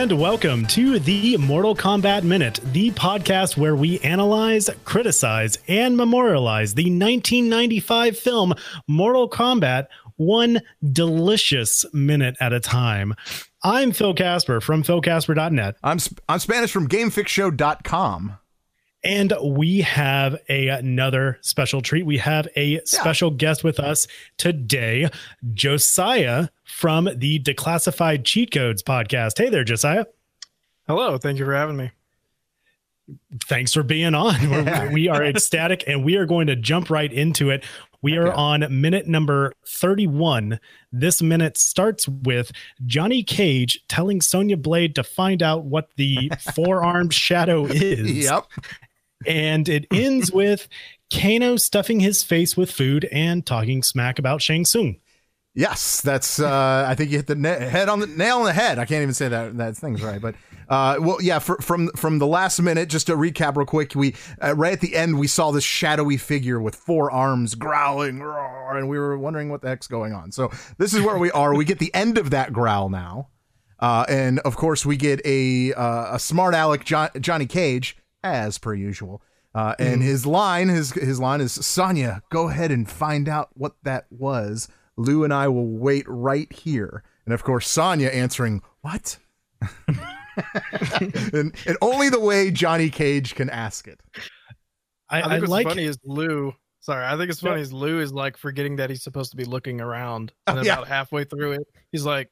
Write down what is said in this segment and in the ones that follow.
and welcome to the Mortal Kombat Minute, the podcast where we analyze, criticize, and memorialize the 1995 film Mortal Kombat one delicious minute at a time. I'm Phil Casper from philcasper.net. I'm I'm Spanish from gamefixshow.com. And we have a, another special treat. We have a special guest with us today, Josiah from the Declassified Cheat Codes podcast. Hey there, Josiah. Hello. Thank you for having me. Thanks for being on. We're, we are ecstatic and we are going to jump right into it. We are on minute number 31. This minute starts with Johnny Cage telling Sonya Blade to find out what the four armed shadow is. Yep and it ends with Kano stuffing his face with food and talking smack about Shang Tsung. Yes, that's. Uh, I think you hit the na- head on the nail on the head. I can't even say that that thing's right, but uh, well, yeah. For, from from the last minute, just to recap real quick, we uh, right at the end we saw this shadowy figure with four arms growling, roar, and we were wondering what the heck's going on. So this is where we are. we get the end of that growl now, uh, and of course we get a uh, a smart aleck John- Johnny Cage as per usual. Uh, and mm. his line, his his line is Sonya, go ahead and find out what that was. Liu and I will wait right here. And of course, Sonya answering, "What?" and, and only the way Johnny Cage can ask it. I, I think I what's like... funny is Liu. Sorry, I think it's funny yeah. is Liu is like forgetting that he's supposed to be looking around, and oh, yeah. about halfway through it, he's like,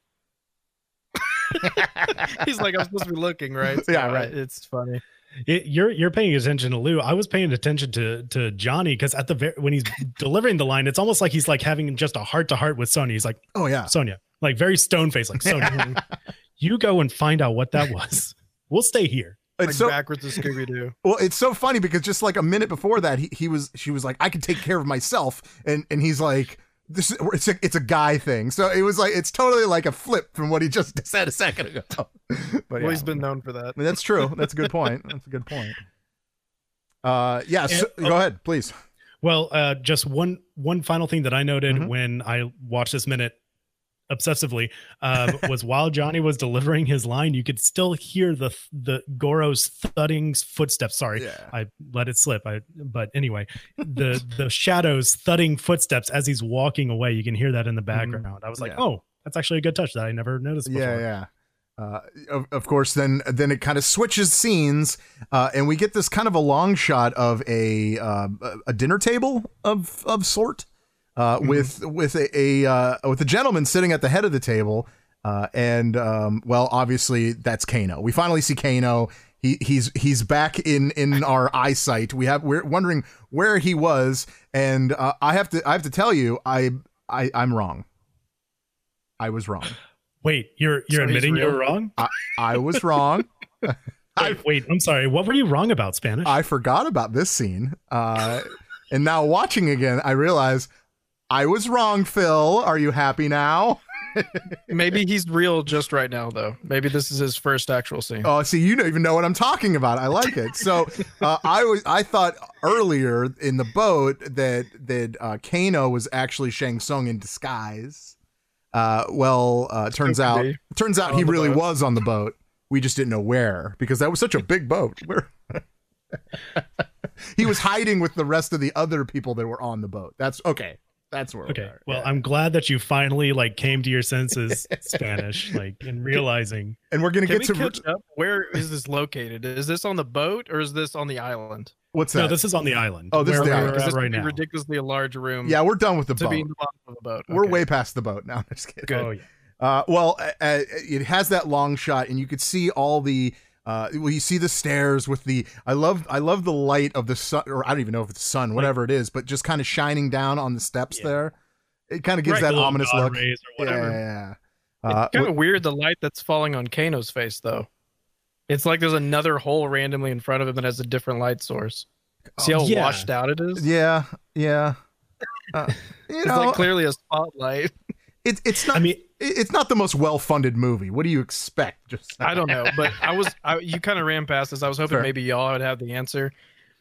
he's like, I'm supposed to be looking, right? So, yeah, right. It's funny. It, you're you're paying attention to Liu. I was paying attention to to Johnny because at the very when he's delivering the line, it's almost like he's like having just a heart to heart with Sonya. He's like, "Oh yeah, Sonya," like very stone faced, like Sonya. you go and find out what that was. We'll stay here. It's like so, backwards to Scooby Doo. Well, it's so funny because just like a minute before that, he, he was she was like, "I can take care of myself," and and he's like this it's a it's a guy thing. So it was like it's totally like a flip from what he just said a second ago. but well, he's been known for that. That's true. That's a good point. That's a good point. Uh, yeah. So, and, go ahead, please. Well, uh, just one one final thing that I noted mm-hmm. when I watched this minute obsessively um, was while Johnny was delivering his line, you could still hear the the Goro's thudding footsteps. Sorry, yeah. I let it slip. I but anyway, the the shadows thudding footsteps as he's walking away. You can hear that in the mm-hmm. background. I was like, yeah. oh, that's actually a good touch that I never noticed before. Yeah, yeah. Uh, of, of, course, then then it kind of switches scenes, uh, and we get this kind of a long shot of a uh, a dinner table of of sort, uh, mm-hmm. with with a, a uh, with a gentleman sitting at the head of the table, uh, and um, well, obviously that's Kano. We finally see Kano. He he's he's back in in our eyesight. We have we're wondering where he was, and uh, I have to I have to tell you I I I'm wrong. I was wrong. Wait, you're you're so admitting you're wrong? I, I was wrong. wait, wait, I'm sorry. What were you wrong about, Spanish? I forgot about this scene. Uh, and now watching again, I realize I was wrong, Phil. Are you happy now? Maybe he's real just right now, though. Maybe this is his first actual scene. Oh, see, you don't even know what I'm talking about. I like it. So, uh, I was I thought earlier in the boat that that uh, Kano was actually Shang Tsung in disguise. Uh, well, uh, turns out turns out he really boat. was on the boat. We just didn't know where because that was such a big boat. Where he was hiding with the rest of the other people that were on the boat. That's okay. That's where. Okay. We are. well, yeah. I'm glad that you finally like came to your senses, Spanish, like in realizing. And we're gonna Can get to catch up. Where is this located? Is this on the boat or is this on the island? What's that? No, this is on the island. Oh, this is the island. We're right now. Ridiculously a large room. Yeah, we're done with the to boat. Be in the bottom of the boat. Okay. We're way past the boat now. just kidding. Good. Oh yeah. Uh, well, uh, uh, it has that long shot, and you could see all the uh, well, you see the stairs with the I love I love the light of the sun, or I don't even know if it's sun, whatever it is, but just kind of shining down on the steps yeah. there. It kind of gives right, that ominous look. Rays or whatever. Yeah. Uh, it's kind of weird the light that's falling on Kano's face though. It's like there's another hole randomly in front of him that has a different light source. See how yeah. washed out it is? Yeah, yeah. Uh, it's know, like clearly a spotlight. It's it's not. I mean, it's not the most well-funded movie. What do you expect? Just I don't know, but I was I, you kind of ran past this. I was hoping maybe y'all would have the answer.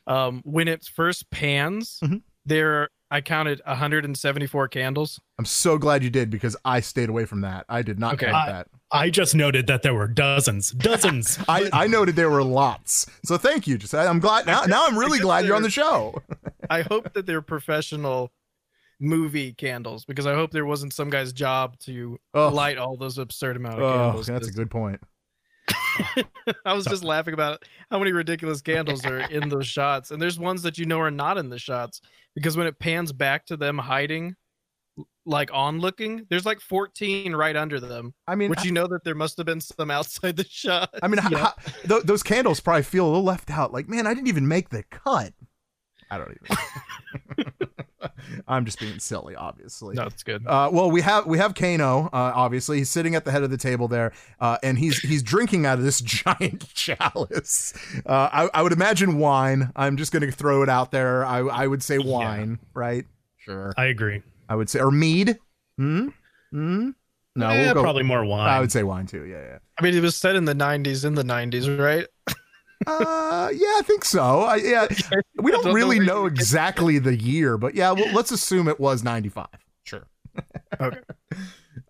Um, when it first pans, mm-hmm. there I counted 174 candles. I'm so glad you did because I stayed away from that. I did not Okay. count I- that. I just noted that there were dozens, dozens. I, I noted there were lots. So thank you. Just I'm glad now. Now I'm really glad you're on the show. I hope that they're professional movie candles because I hope there wasn't some guy's job to Oh. light all those absurd amount of Oh, candles. that's a good point. I was just laughing about how many ridiculous candles are in those shots, and there's ones that you know are not in the shots because when it pans back to them hiding, like on looking, there's like 14 right under them, I mean, which you know that there must have been some outside the shot. I mean, how, how, th- those candles probably feel a little left out. Like, man, I didn't even make the cut. I don't even. I'm just being silly, obviously. no, it's good. Uh, well, we have we have Kano. Uh, obviously, he's sitting at the head of the table there, uh, and he's he's drinking out of this giant chalice. Uh, I, I would imagine wine. I'm just going to throw it out there. I I would say wine, right? Sure. I agree. I would say or mead. Hmm. Hmm. No, Eh, we'll go. probably more wine. I would say wine too. Yeah, yeah. I mean, it was set in the 90s, in the 90s, right? Uh, yeah, I think so. I, yeah, we don't don't really know exactly the year, but yeah, well, let's assume it was 95. Sure. Okay.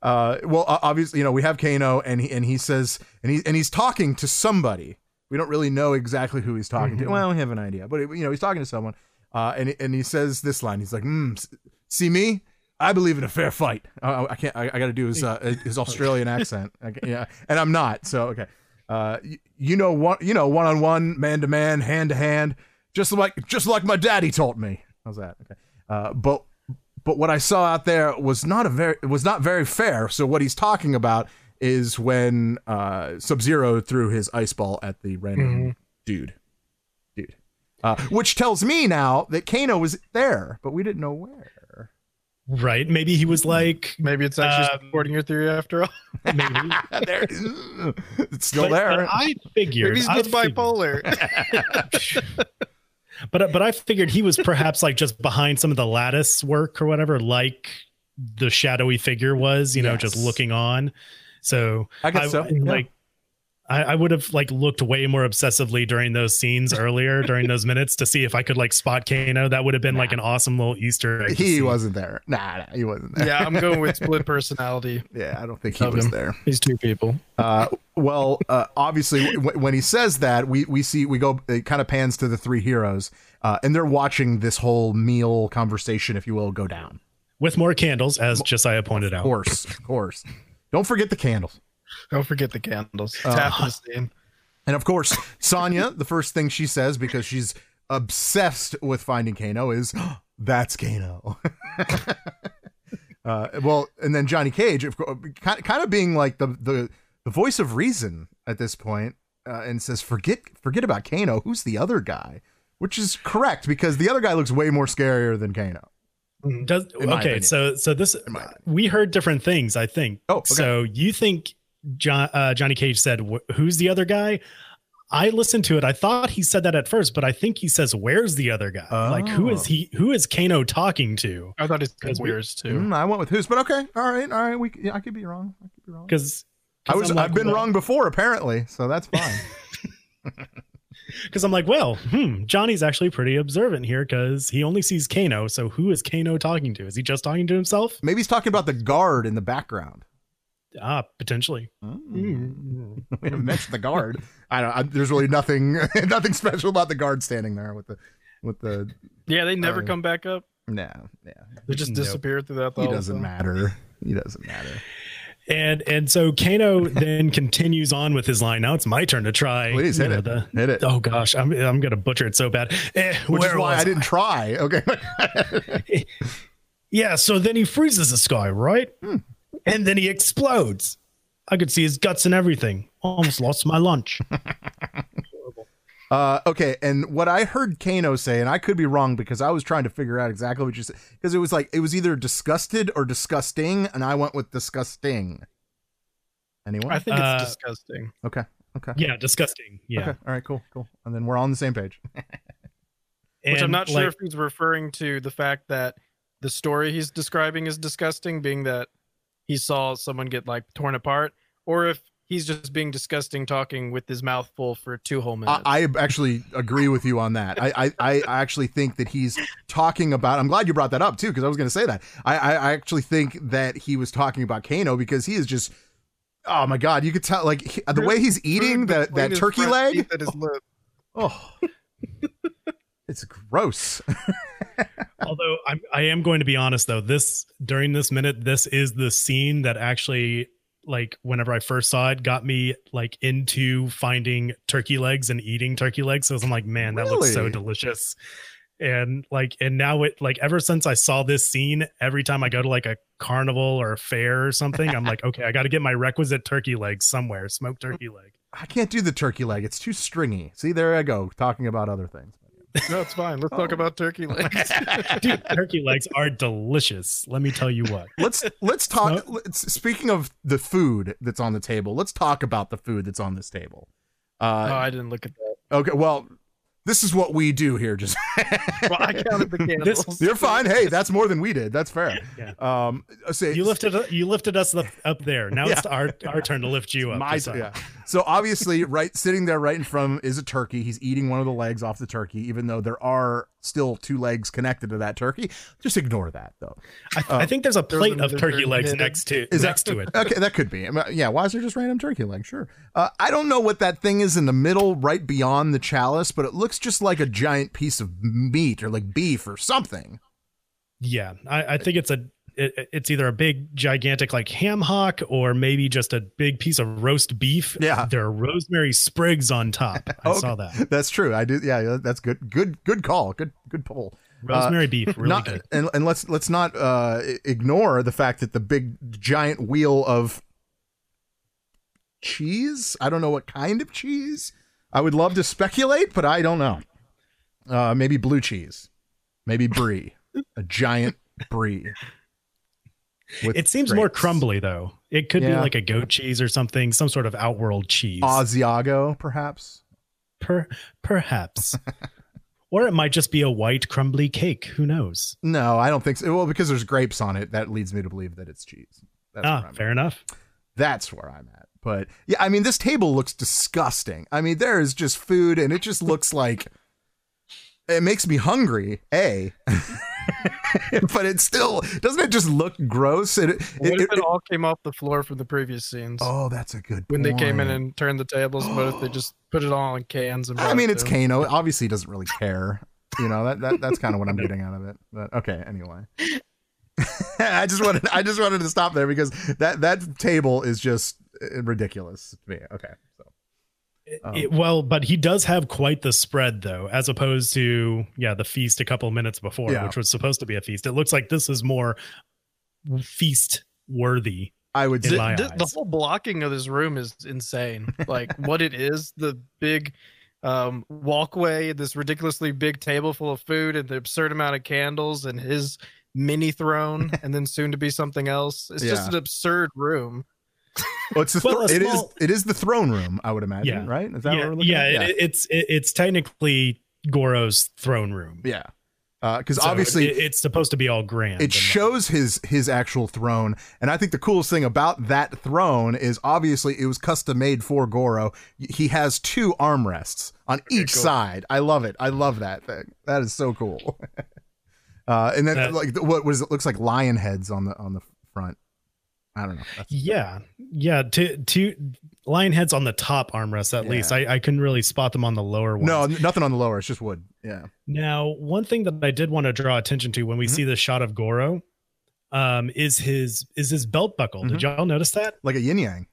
Uh, well, obviously, you know, we have Kano, and he and he says, and he and he's talking to somebody. We don't really know exactly who he's talking to. Mhm. Well, we have an idea, but you know, he's talking to someone. Uh, and and he says this line. He's like, mm, "See me? I believe in a fair fight." Uh, I can't. I, I got to do his uh, his Australian accent. I yeah, and I'm not. So okay. Uh, you, you know one. You know one on one, man to man, hand to hand, just like just like my daddy taught me. How's that? Okay. Uh, but but what I saw out there was not a very was not very fair. So what he's talking about is when uh, Sub Zero threw his ice ball at the random dude, dude, uh, which tells me now that Kano was there, but we didn't know where. Right. Maybe he was like, Maybe it's actually Um, supporting your theory after all. maybe. there, it's still But- there. but I figured. Maybe he's I bipolar. but but I figured he was perhaps like just behind some of the lattice work or whatever, like the shadowy figure was, you know, just looking on. So I guess so, yeah. Like, I, I would have like looked way more obsessively during those scenes earlier during those minutes to see if I could like spot Kano. That would have been like an awesome little Easter egg. he see. wasn't there. Nah, nah, he wasn't there. yeah, I'm going with split personality. Yeah, I don't think he was him. there. He's two people. Uh, well, uh, obviously, w- when he says that, we we see we go. It kind of pans to the three heroes, uh, and they're watching this whole meal conversation, if you will, go down. with more candles, as Josiah pointed out. Of course, of course. Don't forget the candles, Don't forget the candles. It's Uh, half the scene. and of course, Sonya. the first thing she says because she's obsessed with finding Kano is, "That's Kano." uh, well, and then Johnny Cage, of course, kind kind of being like the the the voice of reason at this point, uh, and says, "Forget forget about Kano. Who's the other guy?" Which is correct because the other guy looks way more scarier than Kano. Does okay, opinion. so so this we heard different things. I think. Oh, okay. so you think John uh, Johnny Cage said who's the other guy? I listened to it. I thought he said that at first, but I think he says where's the other guy? Like who is Oh. he? Who is Kano talking to? I thought it's Because we- Weir's too. Mm, I went with who's, but okay, all right, all right. We yeah, I could be wrong. I could be wrong. Because I was I've been wrong before apparently, so that's fine. because I'm like, well, hmm, Johnny's actually pretty observant here because he only sees Kano. So who is Kano talking to? Is he just talking to himself? Maybe he's talking about the guard in the background. Ah, potentially. Mm. we haven't mentioned the guard. I don't. I, there's really nothing nothing special about the guard standing there with the with the. Yeah, they never Uh, come back up. No, yeah, They just Nope. disappear throughout the he doesn't film. matter. He doesn't matter. And and so Kano then continues on with his line. Now it's my turn to try. Please hit know, it. the- hit it. oh gosh, I'm I'm gonna butcher it so bad. Eh, Which is why was I didn't try. Okay. Yeah, so then he freezes this guy, right? Hmm. And then he explodes. I could see his guts and everything. Almost lost my lunch. Uh, okay, and what I heard Kano say, and I could be wrong because I was trying to figure out exactly what you said, because it was like it was either disgusted or disgusting, and I went with disgusting. Anyone? I think it's Uh, disgusting. okay, okay, Yeah, disgusting. Yeah. okay. All right, cool, cool. And then we're on the same page. Which I'm And, not sure like, if he's referring to the fact that the story he's describing is disgusting, being that he saw someone get like torn apart, or if he's just being disgusting talking with his mouth full for two whole minutes. I, I actually agree with you on that. I, I, I actually think that he's talking about. I'm glad you brought that up too, because I was going to say that. I, I, I actually think that he was talking about Kano because he is just. Oh my God! You could tell, like he- the way he's eating that that turkey leg. teeth and lip. Oh, it's gross. Although I'm, I am going to be honest though, this during this minute, this is the scene that actually, like, whenever I first saw it, got me like into finding turkey legs and eating turkey legs. So I'm like, man, that looks so Really? delicious. And like, and now it like ever since I saw this scene, every time I go to like a carnival or a fair or something, I'm like, okay, I got to get my requisite turkey leg somewhere, smoked turkey leg. I can't do the turkey leg. It's too stringy. See, there I go talking about other things. No, it's fine. Let's talk Oh. about turkey legs. Dude, turkey legs are delicious. Let me tell you what. let's let's talk. Let's, speaking of the food that's on the table, let's talk about the food that's on this table. oh, Uh, I didn't look at that. okay, well, this is what we do here. Just Well, I counted the candles. you're fine. Hey, that's more than we did. That's fair. Yeah. Um, say You lifted you lifted us up, up there. Now it's our our turn to lift you up. my So- yeah. So obviously, right sitting there right in front of him is a turkey. He's eating one of the legs off the turkey, even though there are still two legs connected to that turkey. Just ignore that though. I, I think there's a There was plate of turkey legs hidden- next to Is next that, to it. Okay, that could be. I mean, Yeah, why is there just random turkey leg? Sure. Uh, I don't know what that thing is in the middle, right beyond the chalice, but it looks just like a giant piece of meat or like beef or something. Yeah, I, I think it's a it, it's either a big gigantic like ham hock or maybe just a big piece of roast beef. Yeah. there are rosemary sprigs on top. I Okay. saw that That's true. I do. Yeah, that's good. Good. Good call. Good. Good pull. rosemary beef. Really not, good. And, and let's let's not uh, ignore the fact that the big giant wheel of cheese. I don't know what kind of cheese. I would love to speculate, but I don't know. Uh, maybe blue cheese, maybe brie, a giant brie. It seems more crumbly though. It could be like a goat cheese or something, some sort of outworld cheese. Asiago, perhaps. Per, perhaps. or it might just be a white crumbly cake. Who knows? No, I don't think so. Well, because there's grapes on it, that leads me to believe that it's cheese. That's ah, fair at. enough. That's where I'm at. But yeah, I mean, this table looks disgusting. I mean, there is just food, and it just looks like it makes me hungry. A, but it still doesn't. It just look gross. It, it, What if it- it all came off the floor from the previous scenes? oh, that's a good. when they came in and turned the tables, if they just put it all in cans and I mean, it's? Kano. Obviously, he doesn't really care. You know that, that that's kind of what I'm getting out of it. But okay, anyway. I just wanted I just wanted to stop there because that that table is just ridiculous to me. Okay, Um, It- well, but he does have quite the spread though, as opposed to yeah, the feast a couple minutes before, Yeah. which was supposed to be a feast. It looks like this is more feast worthy. I would say The, my the- the whole blocking of this room is insane. Like what it is, the big um walkway, this ridiculously big table full of food, and the absurd amount of candles, and his mini throne, and then soon to be something else. It's just an absurd room. Well, it's the Well, thro- a it is it is the throne room. I would imagine, Yeah. right? Is that what yeah, we're looking yeah, at? It, it's it, it's technically Goro's throne room. yeah. Because So obviously, it- it's supposed to be all grand. it shows his his actual throne and i think the coolest thing about that throne is obviously it was custom made for goro he has two armrests on each cool. side i love it i love that thing that is so cool uh and then That- like what was it looks like lion heads on the on the front i don't know That's- Yeah, yeah. Two two lion heads on the top armrest at Yeah. least. I, I couldn't really spot them on the lower one. no nothing on the lower it's just wood yeah Now, one thing that I did want to draw attention to when we Mhm. see the shot of Goro, um, is his is his belt buckle. Mhm. Did y'all notice that? like a yin yang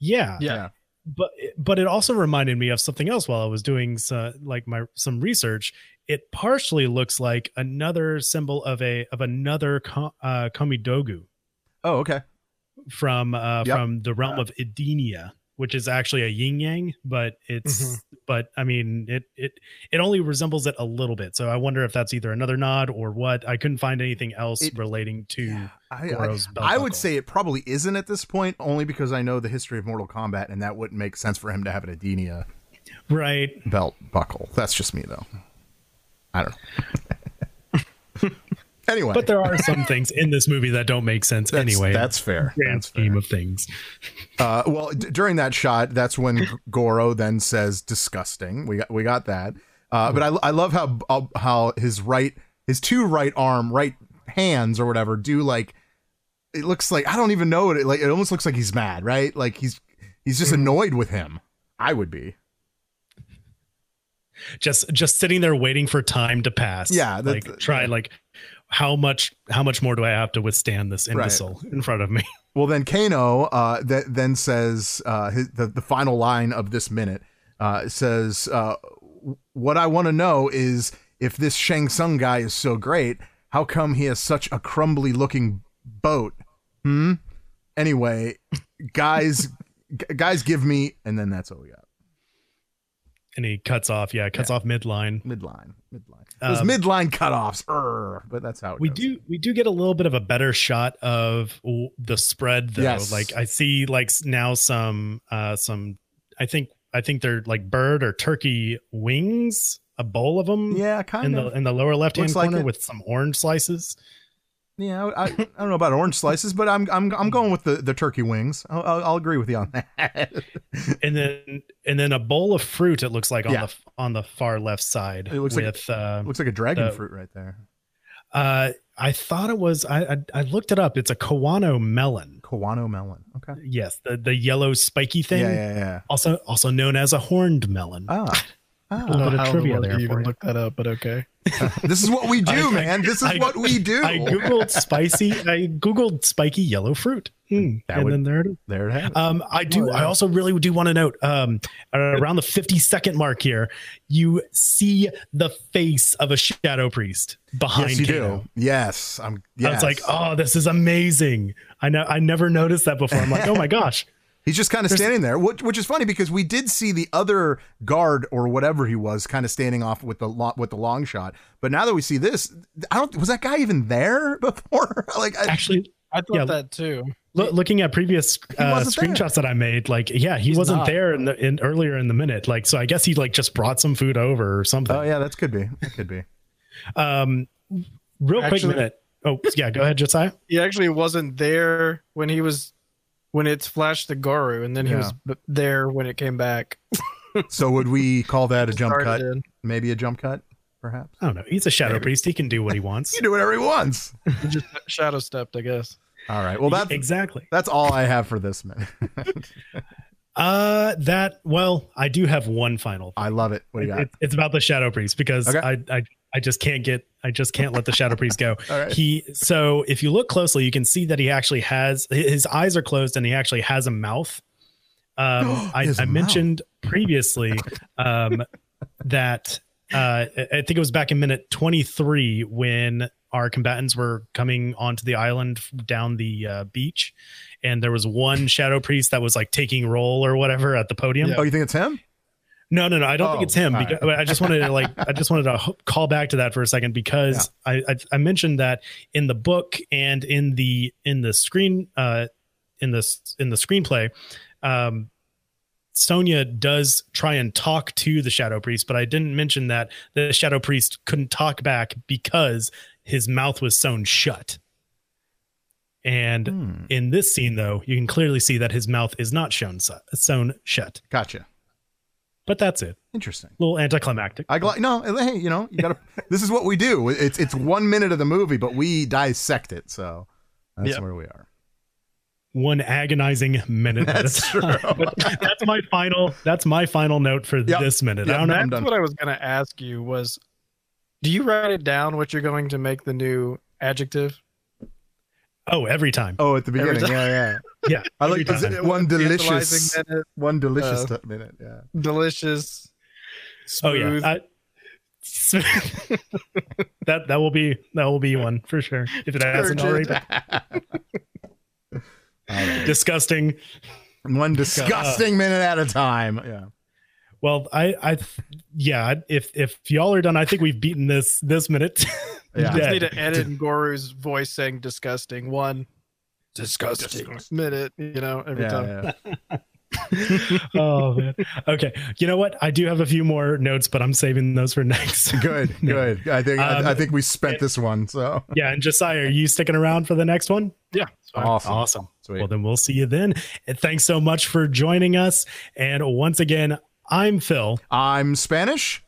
Yeah, Yeah. but but it also reminded me of something else while I was doing so, like my some research. It partially looks like another symbol of a of another ko- uh, kamidogu oh okay from uh, Yep. from the realm of Edenia, which is actually a yin yang, but it's Mhm. but I mean it it it only resembles it a little bit. So I wonder if that's either another nod or what. I couldn't find anything else It- relating to I, I, Goro's I would say it probably isn't at this point, only because I know the history of Mortal Kombat, and that wouldn't make sense for him to have an Edenia right. belt buckle. That's just me, though. I don't know. Anyway, But there are some things in this movie that don't make sense that's, anyway. that's fair. grand That's fair. scheme of things. Uh, well, d- during that shot, that's when Goro then says "disgusting." We got we got that. Uh, but I, I love how uh, how his right his two right arm right hands or whatever do like it looks like I don't even know what it like it almost looks like he's mad right like he's he's just Mm-hmm. annoyed with him. I would be. Just just sitting there waiting for time to pass. Yeah, like try like how much how much more do I have to withstand this imbecile in front of me? Well, then Kano uh, th- then says uh, his, the the final line of this minute uh, says, uh, "What I want to know is if this Shang Tsung guy is so great, how come he has such a crumbly looking boat? Hmm. Anyway, guys, g- guys, give me, and then that's what we got. And he cuts off. Yeah, cuts off midline. Midline, midline. Those Um, midline cutoffs, Urgh, but that's how it We goes. do we do get a little bit of a better shot of the spread though. Yes. Like I see like now some uh some I think I think they're like bird or turkey wings, a bowl of them. Yeah, kind in of. the in the lower left hand Looks like corner with some orange slices. Yeah, I, I don't know about orange slices, but I'm I'm I'm going with the, the turkey wings. I'll, I'll, I'll agree with you on that. and then and then a bowl of fruit it looks like on Yeah. the on the far left side It looks like- uh, Looks like a dragon The- fruit right there. uh i thought it was I, I i looked it up it's a kiwano melon Kiwano melon. Okay. yes the the yellow spiky thing Yeah, yeah, yeah. also also known as a horned melon Ah. I ah. don't bit of trivia in the world there you for even you. look that up, but okay. This is what we do, I- man. This is I- what we do. i googled spicy i googled spiky yellow fruit Hmm. And would- then there it is there it is. Um, I do. Oh, I also really do want to note, um, around the 50 second mark here, you see the face of a shadow priest behind yes, you Kano. do. Yes. I'm I was like, oh, this is amazing. I know. I never noticed that before. I'm like, oh my gosh. He's just kind of standing there, which, which is funny because we did see the other guard or whatever he was kind of standing off with the lo- with the long shot. But now that we see this, I don't was that guy even there before? like I, Actually, I thought Yeah. that too. loo- looking at previous uh, wasn't there. screenshots that I made, like, yeah, he He's wasn't not. there in the in earlier in the minute. Like, so I guess he like just brought some food over or something. oh yeah, that could be. That could be. Um, real quick minute. Oh yeah, go ahead, Josiah. He actually wasn't there when he was when it's flashed to Goro, and then he Yeah. was b- there when it came back. So would we call that a jump cut? in. Maybe a jump cut, perhaps. I don't know. He's a shadow priest. He can do what he wants. He can do whatever he wants. He just shadow stepped, I guess. All right. Well, that's exactly. that's all I have for this minute. Uh, that well, I do have one final. I love it. What do you got? It- it's about the shadow priest because Okay. I, I I just can't get I just can't let the shadow priest go. All right. He so if you look closely, you can see that he actually has his eyes are closed and he actually has a mouth. Um, He I, has mouth. mentioned previously um, that uh, I I think it was back in minute 23 when our combatants were coming onto the island down the uh, beach, and there was one shadow priest that was like taking roll or whatever at the podium. Oh, you think it's him? No, no, no. I don't Oh, think it's him. Because, I just wanted to like, I just wanted to call back to that for a second because I, I I mentioned that in the book and in the in the screen uh in the s- in the screenplay, um, Sonya does try and talk to the Shadow Priest, but I didn't mention that the Shadow Priest couldn't talk back because his mouth was sewn shut. And Hmm. in this scene, though, you can clearly see that his mouth is not shown sewn shut. Gotcha. But that's it. Interesting. A little anticlimactic. I gl- no, hey, you know, you gotta. this is what we do. It's it's one minute of the movie, but we dissect it. So that's Yep. where we are. One agonizing minute. at a That's time. true. That's my final. That's my final note for Yep. this minute. Yep. I don't know. That's done. what I was going to ask you was do you write it down what you're going to make the new adjective? Oh, every time. Oh, at the beginning, yeah, yeah. yeah. I like is time. it one delicious, minute, one delicious Uh, minute. Yeah. delicious. Oh yeah. I- that that will be that will be one for sure if it hasn't already. Turgid. been. All right. Disgusting. One disgusting minute at a time. Yeah. Well, I I yeah. If if y'all are done, I think we've beaten this this minute. Yeah. I just need to edit in Goro's voice saying disgusting. One disgusting minute, you know, every Yeah, time. yeah. oh man. Okay. You know what? I do have a few more notes, but I'm saving those for next. Good. Good. I think Um, I, I think we spent this one. So yeah. And Josiah, are you sticking around for the next one? Yeah. awesome. Awesome. Sweet. Well, then we'll see you then. And thanks so much for joining us. And once again, I'm Phil. I'm Spanish.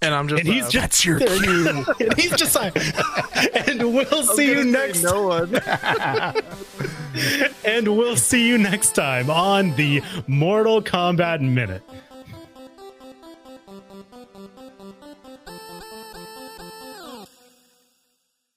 And I'm just And he's just That's your and he's Josiah. and we'll see you next No one. and we'll see you next time on the Mortal Kombat Minute.